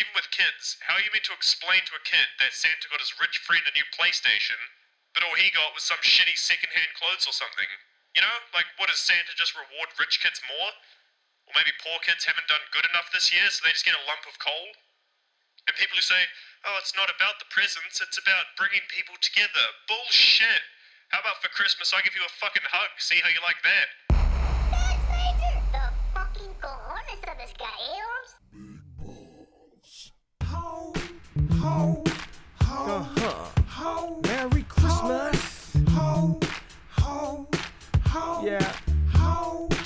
Even with kids, how are you meant to explain to a kid that Santa got his rich friend a new PlayStation, but all he got was some shitty secondhand clothes or something? You know, like what does Santa just reward rich kids more? Or maybe poor kids haven't done good enough this year, so they just get a lump of coal? And people who say, oh, it's not about the presents, it's about bringing people together. Bullshit! How about for Christmas I give you a fucking hug, see how you like that? Yeah,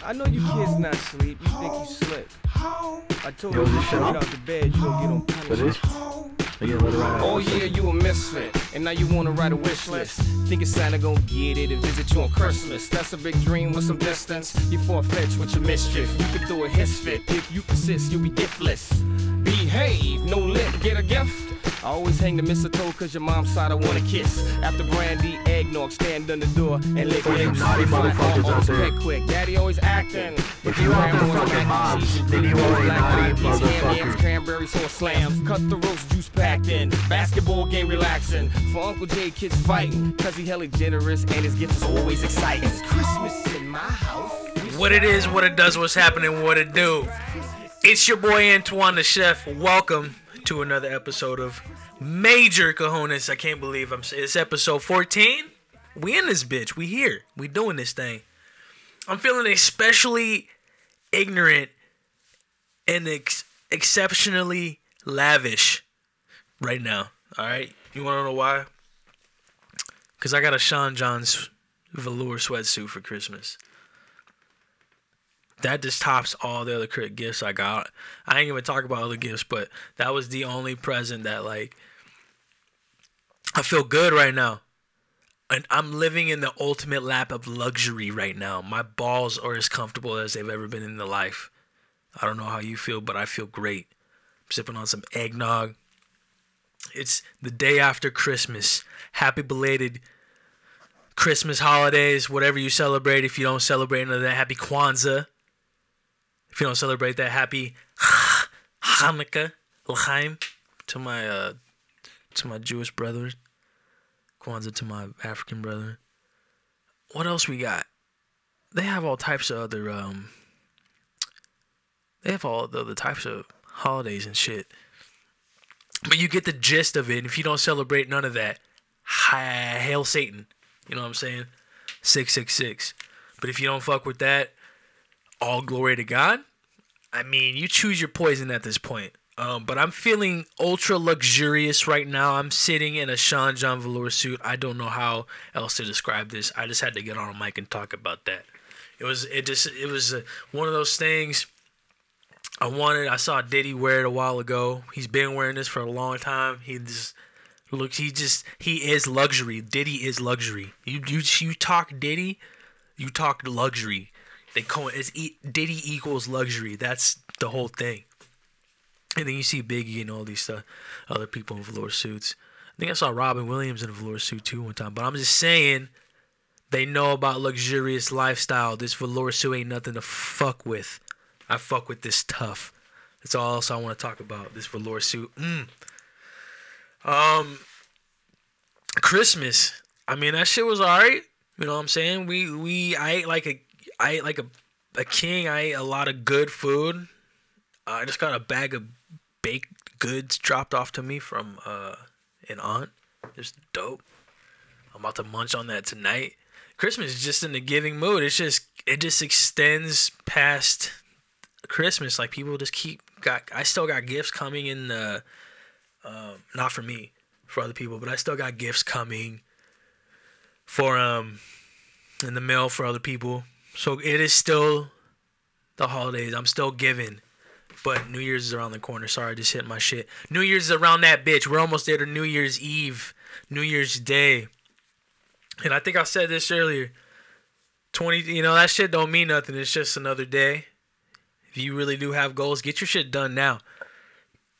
I know you kids not sleep. You think you slick. I told Yo, you to get out the bed, you gon' get on punishment. Again, let it ride. Oh yeah, you a misfit, and now you wanna write a wish list. Thinking Santa gon' get it and visit you on Christmas. That's a big dream with some distance. You far-fetched with your mischief. You can throw a hiss fit if you persist. You'll be giftless. Behave, no lip, get a gift. I always hang the mistletoe cause your mom's side I wanna kiss. After brandy, eggnog, stand on the door and lick There's lips. naughty motherfuckers out there. quick. Daddy always acting. If you want them fucking moms, then you are a naughty motherfucker. Cranberry sauce slams, cut the roast juice packed in. Basketball game relaxing. For Uncle J, kids fighting. Cause he hella generous and his gift is always exciting. It's Christmas in my house. What it is, what it does, what's happening, what it do. It's your boy Antoine the Chef. Welcome to another episode of Major Cojones. I can't believe I'm it's episode 14. We in this bitch. We here. We doing this thing. I'm feeling especially ignorant and ex- exceptionally lavish right now. All right. You want to know why? Because I got a Sean John's velour sweatsuit for Christmas that just tops all the other cri- gifts I got. I ain't even talk about other gifts, but that was the only present that like I feel good right now. And I'm living in the ultimate lap of luxury right now. My balls are as comfortable as they've ever been in their life. I don't know how you feel, but I feel great. I'm sipping on some eggnog. It's the day after Christmas. Happy belated Christmas holidays, whatever you celebrate. If you don't celebrate that, happy Kwanzaa. If you don't celebrate that, happy Hanukkah, L'chaim, to my uh, to my Jewish brothers. Kwanzaa to my African brother. What else we got? They have all types of other um. They have all the other types of holidays and shit. But you get the gist of it. And if you don't celebrate none of that, hail Satan. You know what I'm saying? 666. But if you don't fuck with that, all glory to God. I mean, you choose your poison at this point. Um, but I'm feeling ultra luxurious right now. I'm sitting in a Sean John velour suit. I don't know how else to describe this. I just had to get on a mic and talk about that. It was it just it was uh one of those things. I wanted. I saw Diddy wear it a while ago. He's been wearing this for a long time. He just looks. He just he is luxury. Diddy is luxury. You you you talk Diddy, you talk luxury. They it it's e- Diddy equals luxury. That's the whole thing. And then you see Biggie and all these stuff, other people in velour suits. I think I saw Robin Williams in a velour suit too one time. But I'm just saying, they know about luxurious lifestyle. This velour suit ain't nothing to fuck with. I fuck with this tough. That's all else I want to talk about. This velour suit. Mm. Um, Christmas. I mean that shit was alright. You know what I'm saying? We we I ate like a I ate like a a king. I ate a lot of good food. I just got a bag of baked goods dropped off to me from uh an aunt. It's dope. I'm about to munch on that tonight. Christmas is just in the giving mood. It's just it just extends past Christmas. Like people just keep got. I still got gifts coming in the. Um, not for me, for other people, but I still got gifts coming. For um, in the mail for other people. So it is still the holidays. I'm still giving. But New Year's is around the corner. Sorry, I just hit my shit. New Year's is around that bitch. We're almost there to New Year's Eve, New Year's Day. And I think I said this earlier. 20, you know, that shit don't mean nothing. It's just another day. If you really do have goals, get your shit done now.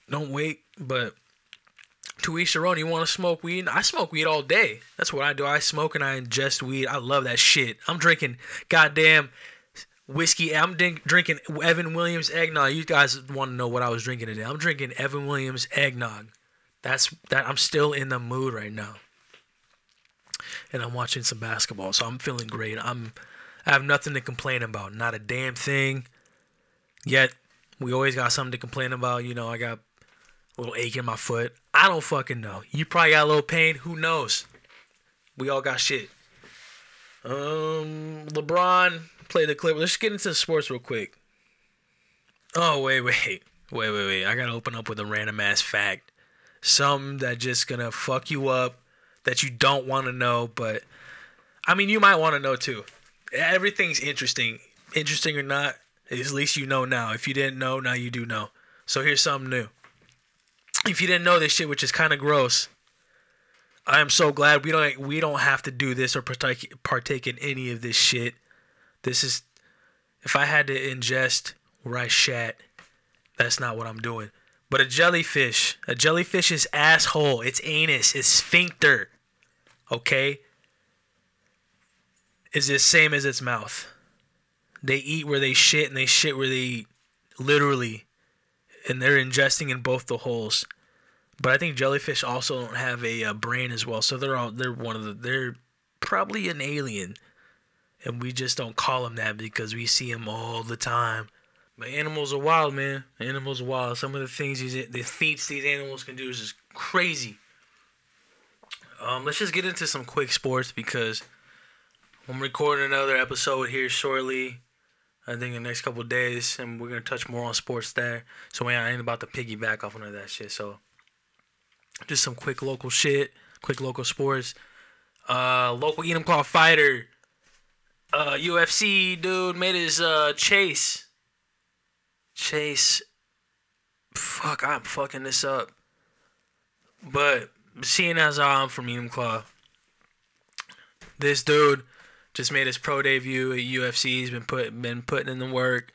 Don't wait. But to each their own. You want to smoke weed? I smoke weed all day. That's what I do. I smoke and I ingest weed. I love that shit. I'm drinking goddamn whiskey. I'm drink, drinking Evan Williams eggnog. You guys want to know what I was drinking today? I'm drinking Evan Williams eggnog. That's that. I'm still in the mood right now, and I'm watching some basketball, so I'm feeling great. I'm I have nothing to complain about. Not a damn thing. Yet we always got something to complain about. You know, I got a little ache in my foot. I don't fucking know. You probably got a little pain. Who knows? We all got shit. Um, LeBron played the clip. Let's get into the sports real quick. Oh wait, wait, wait, wait, wait. I gotta open up with a random ass fact. Something that just gonna fuck you up that you don't want to know, but I mean you might want to know too. Everything's interesting, interesting or not. At least you know now. If you didn't know, now you do know. So here's something new. If you didn't know this shit, which is kind of gross, I am so glad we don't we don't have to do this or partake partake in any of this shit. This is if I had to ingest where I shat, that's not what I'm doing. But a jellyfish, a jellyfish's asshole, its anus, its sphincter, okay, is the same as its mouth. They eat where they shit and they shit where they eat, literally, and they're ingesting in both the holes. But I think jellyfish also don't have a, uh brain as well, so they're all they're one of the they're probably an alien, and we just don't call them that because we see them all the time. But animals are wild, man. Animals are wild. Some of the things these the feats these animals can do is just crazy. Um, let's just get into some quick sports because I'm recording another episode here shortly. I think in the next couple days, and we're gonna touch more on sports there. So I ain't about to piggyback off of that shit. So just some quick local shit, quick local sports. Uh, local Enumclaw fighter, uh, UFC dude made his uh chase. Chase, fuck, I'm fucking this up. But seeing as I'm from Enumclaw, this dude just made his pro debut at UFC. He's been put been putting in the work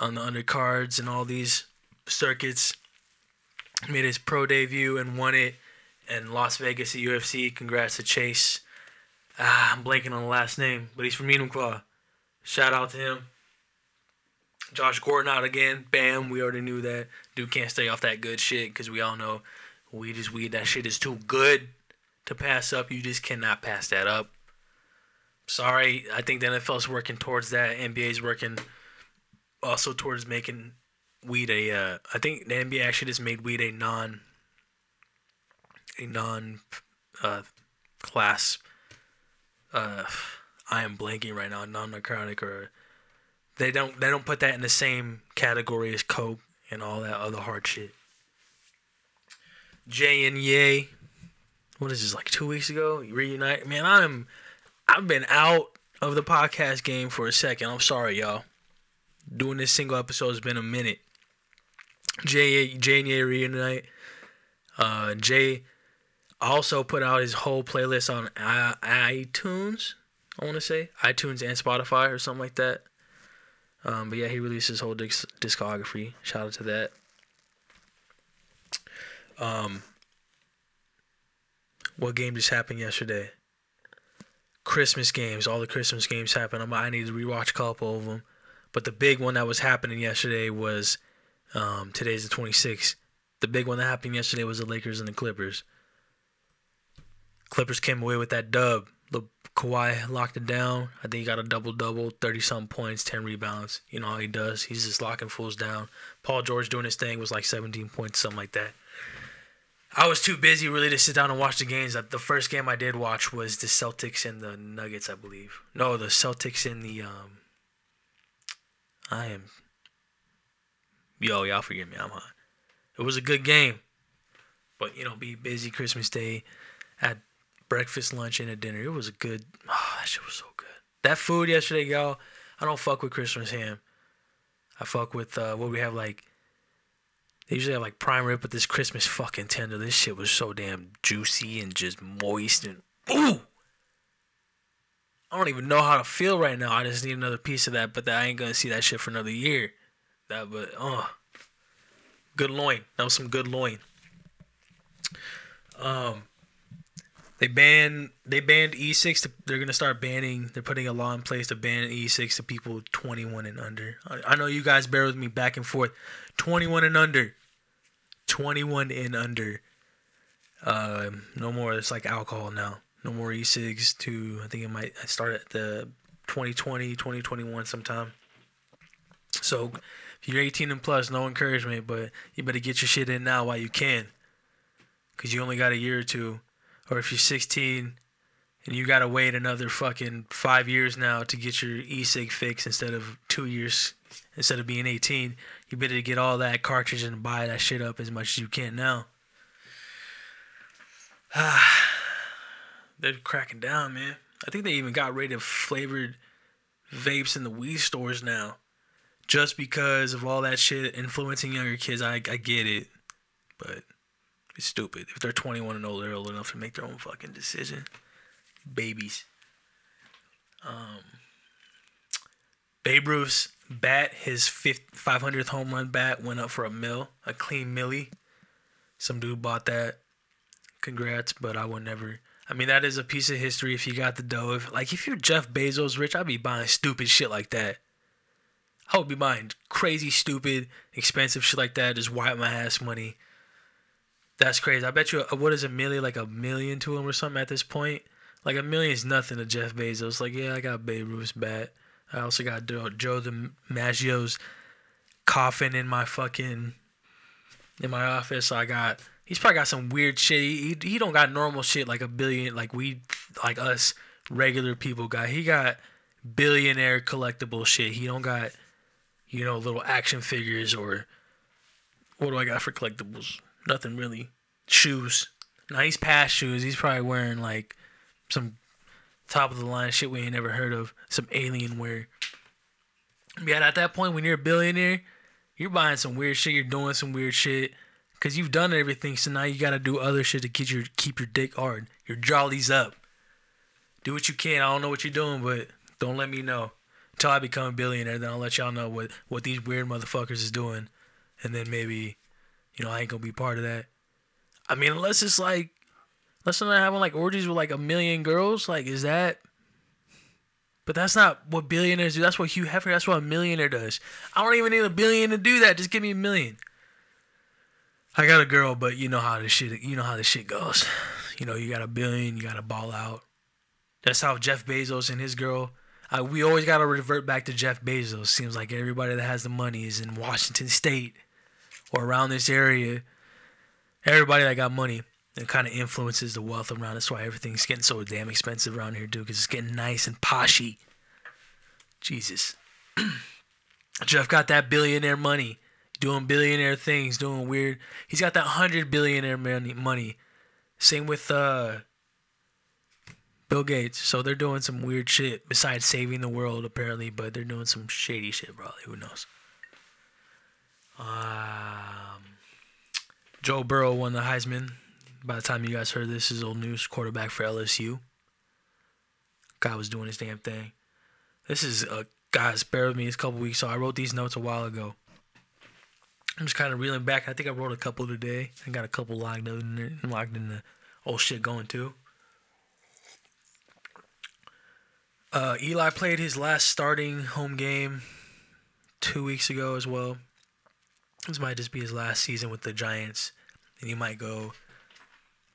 on the undercards and all these circuits. Made his pro debut and won it in Las Vegas at UFC. Congrats to Chase. Ah, I'm blanking on the last name, but he's from Enumclaw. Shout out to him. Josh Gordon out again. Bam, we already knew that. Dude can't stay off that good shit because we all know weed is weed. That shit is too good to pass up. You just cannot pass that up. Sorry, I think the NFL's working towards that. NBA's working also towards making weed a. Uh, I think the NBA actually just made weed a non. A non, uh, class. Uh, I am blanking right now. Non-narcotic or they don't they don't put that in the same category as coke and all that other hard shit. Jay and Ye, what is this like two weeks ago? Reunite, man. I'm I've been out of the podcast game for a second. I'm sorry, y'all. Doing this single episode has been a minute. Jay Ye reunite. Uh, Jay also put out his whole playlist on iTunes. I want to say iTunes and Spotify or something like that. Um, but yeah, he released his whole disc- discography. Shout out to that. Um, what game just happened yesterday? Christmas games. All the Christmas games happen. I'm, I need to rewatch a couple of them. But the big one that was happening yesterday was um, today's the 26th. The big one that happened yesterday was the Lakers and the Clippers. Clippers came away with that dub. The Kawhi locked it down. I think he got a double double, thirty something points, ten rebounds. You know how he does. He's just locking fools down. Paul George doing his thing was like seventeen points, something like that. I was too busy really to sit down and watch the games. The first game I did watch was the Celtics and the Nuggets, I believe. No, the Celtics and the um. I am. Yo, y'all forgive me. I'm hot. It was a good game, but you know, be busy Christmas Day. At breakfast, lunch, and a dinner. It was a good. Oh, that shit was so good. That food yesterday, y'all. I don't fuck with Christmas ham. I fuck with uh, what we have like. They usually have like prime rib, but this Christmas fucking tender. This shit was so damn juicy and just moist and ooh. I don't even know how to feel right now. I just need another piece of that, but that I ain't gonna see that shit for another year. That, but oh, good loin. That was some good loin. Um, They ban they banned e-cigs. To, they're gonna start banning. They're putting a law in place to ban e-cigs to people 21 and under. I, I know you guys bear with me back and forth. 21 and under. 21 and under. Uh, no more. It's like alcohol now. No more e-cigs to. I think it might start at the 2020, 2021 sometime. So if you're 18 and plus, no encouragement, but you better get your shit in now while you can. Cause you only got a year or two. Or if you're 16 and you gotta wait another fucking five years now to get your e-cig fix instead of two years instead of being 18, you better get all that cartridge and buy that shit up as much as you can now. ah, They're cracking down, man. I think they even got rid of flavored vapes in the weed stores now. Just because of all that shit influencing younger kids, I, I get it. But it's stupid. If they're 21 and older, they're old enough to make their own fucking decision. Babies. Um, Babe Ruth's bat, his fifth, 500th home run bat, went up for a mill, a clean millie. Some dude bought that. Congrats, but I would never. I mean, that is a piece of history if you got the dough. If, like, if you're Jeff Bezos rich, I'd be buying stupid shit like that. I would be buying crazy, stupid, expensive shit like that. Just wipe my ass money. That's crazy. I bet you, uh, what is a million? Like a million to him or something at this point? Like a million is nothing to Jeff Bezos. Like, yeah, I got Babe Ruth's bat. I also got Joe, DiMaggio's coffin in my fucking in my office. I got he's probably got some weird shit. He, he don't got normal shit like a billion like we like us regular people got. He got billionaire collectible shit. He don't got you know little action figures or what do I got for collectibles? Nothing really. Shoes. He's past shoes. He's probably wearing like some top of the line shit we ain't never heard of. Some alien wear. Yeah, at that point when you're a billionaire, you're buying some weird shit. You're doing some weird shit because you've done everything. So now you gotta do other shit to keep your keep your dick hard. Your jollies up. Do what you can. I don't know what you're doing, but don't let me know until I become a billionaire. Then I'll let y'all know what what these weird motherfuckers is doing, and then maybe, you know, I ain't gonna be part of that. I mean, unless it's like, they're not having like orgies with like a million girls, like is that? But that's not what billionaires do. That's what Hugh Hefner. That's what a millionaire does. I don't even need a billion to do that. Just give me a million. I got a girl, but you know how this shit. You know how this shit goes. You know, you got a billion, you got to ball out. That's how Jeff Bezos and his girl. We always got to revert back to Jeff Bezos. Seems like everybody that has the money is in Washington State or around this area. Everybody that got money and kind of influences the wealth around. That's why everything's getting so damn expensive around here, dude. Because it's getting nice and poshy. Jesus. Jeff got that billionaire money, doing billionaire things, doing weird. He's got that hundred billionaire money. Money. Same with uh, Bill Gates. So they're doing some weird shit besides saving the world, apparently. But they're doing some shady shit, probably. Who knows? Um, Joe Burrow won the Heisman. By the time you guys heard this, is old news. Quarterback for LSU. Guy was doing his damn thing. This is a guys, bear with me. It's a couple weeks, so I wrote these notes a while ago. I'm just kind of reeling back. I think I wrote a couple today. I got a couple locked in, locked in the old shit going too. Uh, Eli played his last starting home game two weeks ago as well. This might just be his last season with the Giants, and he might go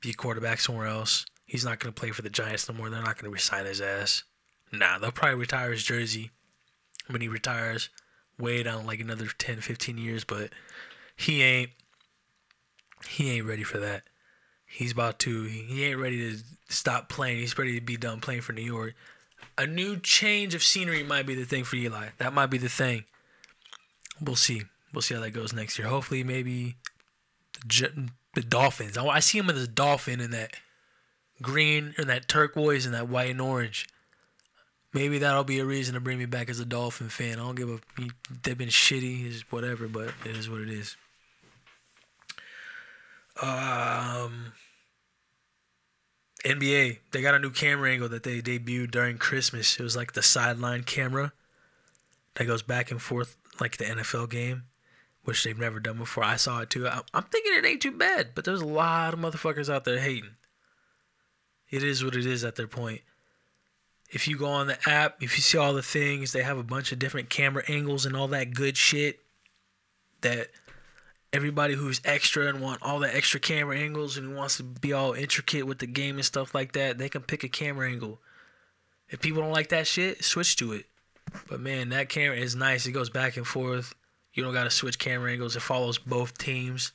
be a quarterback somewhere else. He's not going to play for the Giants no more. They're not going to resign his ass. Nah, they'll probably retire his jersey when he retires, way down like another 10, 15 years, but he ain't he ain't ready for that. He's about to he, ain't ready to stop playing. He's ready to be done playing for New York. A new change of scenery might be the thing for Eli. That might be the thing. We'll see. We'll see how that goes next year. Hopefully, maybe the, Dolphins. I, see him as a dolphin in that green and that turquoise and that white and orange. Maybe that'll be a reason to bring me back as a Dolphin fan. I don't give a. They've been shitty, is whatever, but it is what it is. Um, NBA, they got a new camera angle that they debuted during Christmas. It was like the sideline camera that goes back and forth like the NFL game, which they've never done before. I saw it too. I- I'm thinking it ain't too bad, but there's a lot of motherfuckers out there hating. it is what it is at their point. If you go on the app, if you see all the things, they have a bunch of different camera angles and all that good shit that everybody who's extra and want all the extra camera angles and wants to be all intricate with the game and stuff like that, they can pick a camera angle. If people don't like that shit, switch to it. But man, that camera is nice. It goes back and forth. You don't gotta switch camera angles. It follows both teams.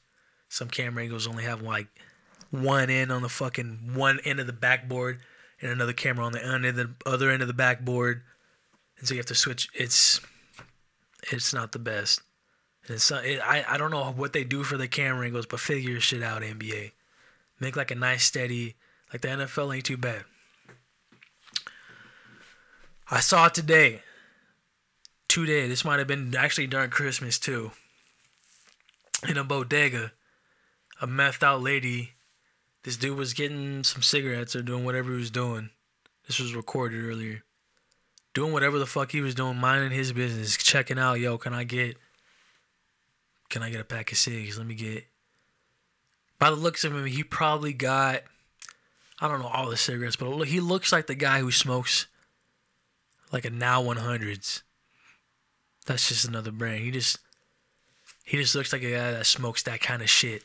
Some camera angles only have like one end on the fucking one end of the backboard and another camera on the other end of the backboard. And so you have to switch. It's it's not the best. And not, it, I I don't know what they do for the camera angles, but figure shit out, NBA. Make like a nice steady. Like the NFL ain't too bad. I saw it today. Today. This might have been actually during Christmas too. In a bodega, a methed out lady. This dude was getting some cigarettes or doing whatever he was doing. This was recorded earlier. Doing whatever the fuck he was doing, minding his business, checking out. Yo, can I get? Can I get a pack of cigs? Let me get. By the looks of him, he probably got. I don't know all the cigarettes, but he looks like the guy who smokes like a now 100s. That's just another brand. He just he just looks like a guy that smokes that kind of shit.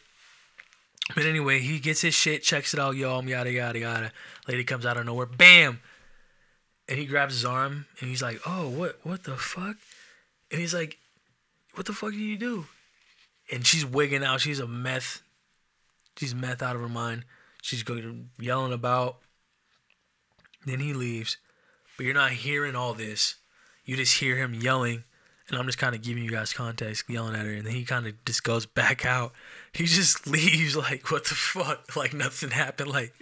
But anyway, he gets his shit, checks it out, I'm yada yada yada. Lady comes out of nowhere, bam, and he grabs his arm and he's like, "Oh, what what the fuck?" And he's like, "What the fuck did you do?" And she's wigging out. She's a meth. She's meth out of her mind. She's going yelling about. Then he leaves but you're not hearing all this. You just hear him yelling, and I'm just kind of giving you guys context, yelling at her, and then he kind of just goes back out. He just leaves like, what the fuck? Like nothing happened. Like,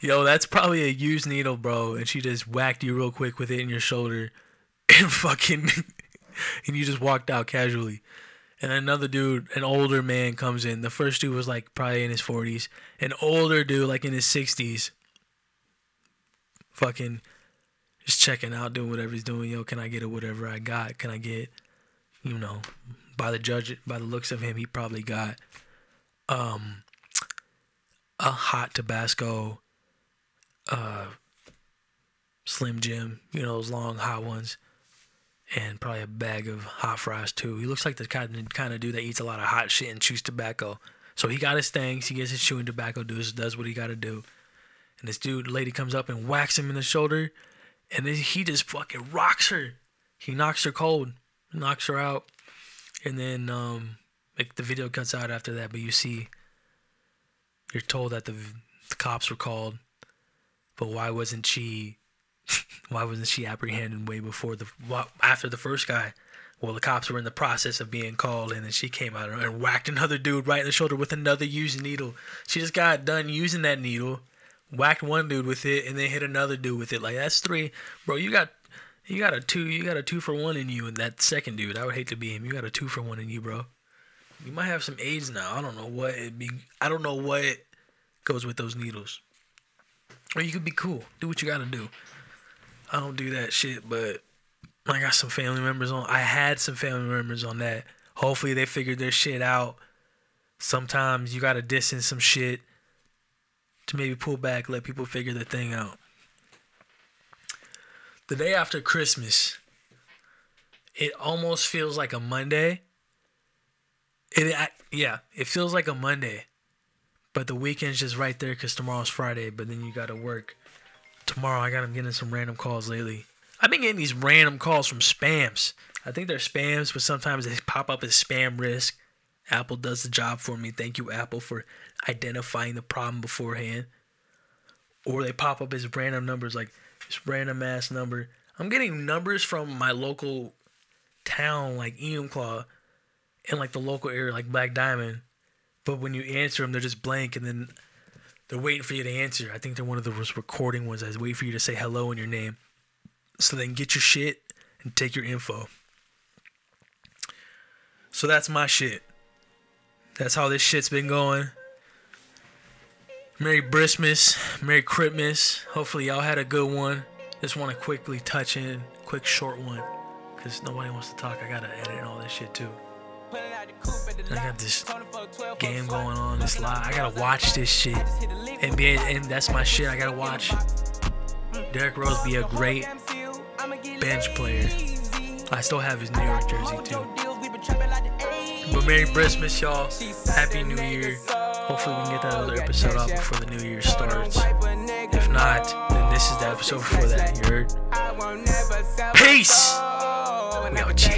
yo, that's probably a used needle, bro, and she just whacked you real quick with it in your shoulder, and fucking, and you just walked out casually. And another dude, an older man, comes in. The first dude was like probably in his 40s. An older dude, like in his 60s, fucking just checking out, doing whatever he's doing. Yo, can I get it? Whatever I got, can I get? You know, by the judge, by the looks of him, he probably got um a hot Tabasco, uh, Slim Jim. You know those long hot ones, and probably a bag of hot fries too. He looks like the kind of kind of dude that eats a lot of hot shit and chews tobacco. So he got his things. He gets his chewing tobacco. Does does what he got to do. And this dude, lady comes up and whacks him in the shoulder and then he just fucking rocks her. He knocks her cold, knocks her out, and then um, like the video cuts out after that. But you see, you're told that the, the cops were called, but why wasn't she? why wasn't she apprehended way before the after the first guy? Well, the cops were in the process of being called, and then she came out and whacked another dude right in the shoulder with another used needle. She just got done using that needle whacked one dude with it and then hit another dude with it. Like that's three, bro. You got you got a two you got a two for one in you and that second dude. I would hate to be him. You got a two for one in you, bro. You might have some AIDS now. I don't know what it be. I don't know what goes with those needles. Or you could be cool. Do what you gotta do. I don't do that shit, but I got some family members on. I had some family members on that. Hopefully they figured their shit out. Sometimes you gotta distance some shit to maybe pull back, let people figure the thing out. The day after Christmas, it almost feels like a Monday. It yeah, it feels like a Monday, but the weekend's just right there because tomorrow's Friday. But then you gotta work tomorrow. I got I'm getting some random calls lately. I've been getting these random calls from spams. I think they're spams, but sometimes they pop up as spam risk. Apple does the job for me. Thank you, Apple, for identifying the problem beforehand. Or they pop up as random numbers, like this random ass number. I'm getting numbers from my local town, like Enumclaw, and like the local area, like Black Diamond. But when you answer them, they're just blank, and then they're waiting for you to answer. I think they're one of those recording ones that's wait for you to say hello and your name, so they can get your shit and take your info. So that's my shit. That's how this shit's been going. Merry Christmas, Merry Christmas. Hopefully y'all had a good one. Just want to quickly touch in, quick short one, cause nobody wants to talk. I gotta edit all this shit too. I got this game going on, this live. I gotta watch this shit. NBA, and that's my shit. I gotta watch. Derrick Rose be a great bench player. I still have his New York jersey too. But Merry Christmas, y'all. Happy New Year. Hopefully we can get that other episode out before the New Year starts. If not, then this is the episode before that. You heard? Peace. We out, G.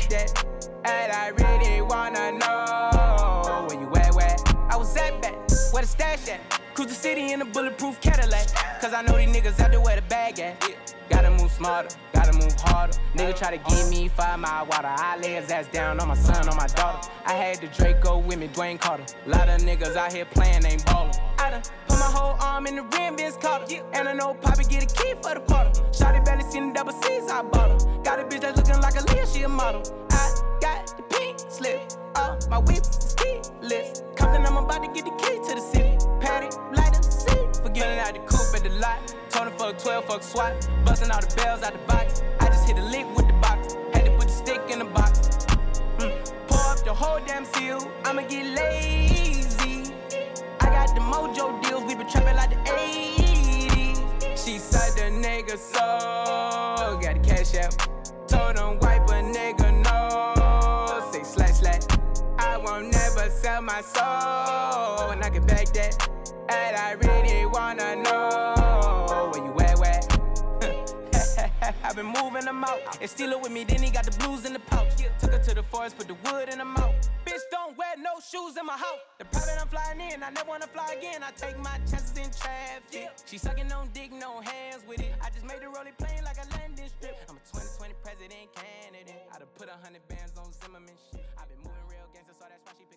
And I really wanna know where you at, where I was at back, where the stash at. Cruise the city in a bulletproof Cadillac. Cause I know these niggas out there where the bag at. Gotta move smarter, gotta move harder. Nigga try to give me five mile water. I lay his ass down on my son, on my daughter. I had the Draco with me, Dwayne Carter. Lot of niggas out here playing, ain't ballin'. I done put my whole arm in the rim, Vince Carter. And I know Poppy get a key for the quarter. Shotty barely seen the double C's, I bought her. Got a bitch that's looking like a Leah, she a model. I got the pink slip. Uh, my whip is keyless. Compton, I'm about to get the key to the city. Patty, light up, see. Forgetting out the coupe the lot. Tony fuck 12, fuck SWAT. Busting all the bells out the box. I just hit a lick with the box. Had to put the stick in the box. Mm. Pour up the whole damn seal. I'ma get lazy. I got the mojo deals. We been trapping like the 80s. She said the nigga so. Got the cash out. Told him wipe a nigga no. Say slash slash. I won't never sell my soul. And I can back that. I've been moving them out. And steal it with me, then he got the blues in the pouch. Took her to the forest, put the wood in the mouth. Bitch, don't wear no shoes in my house. The private I'm flying in, I never wanna fly again. I take my chances in traffic. She sucking on dick, no hands with it. I just made the rolling plane like a landing strip. I'm a 2020 president candidate. I done put a hundred bands on Zimmerman shit. i been moving real gangster, so that's why she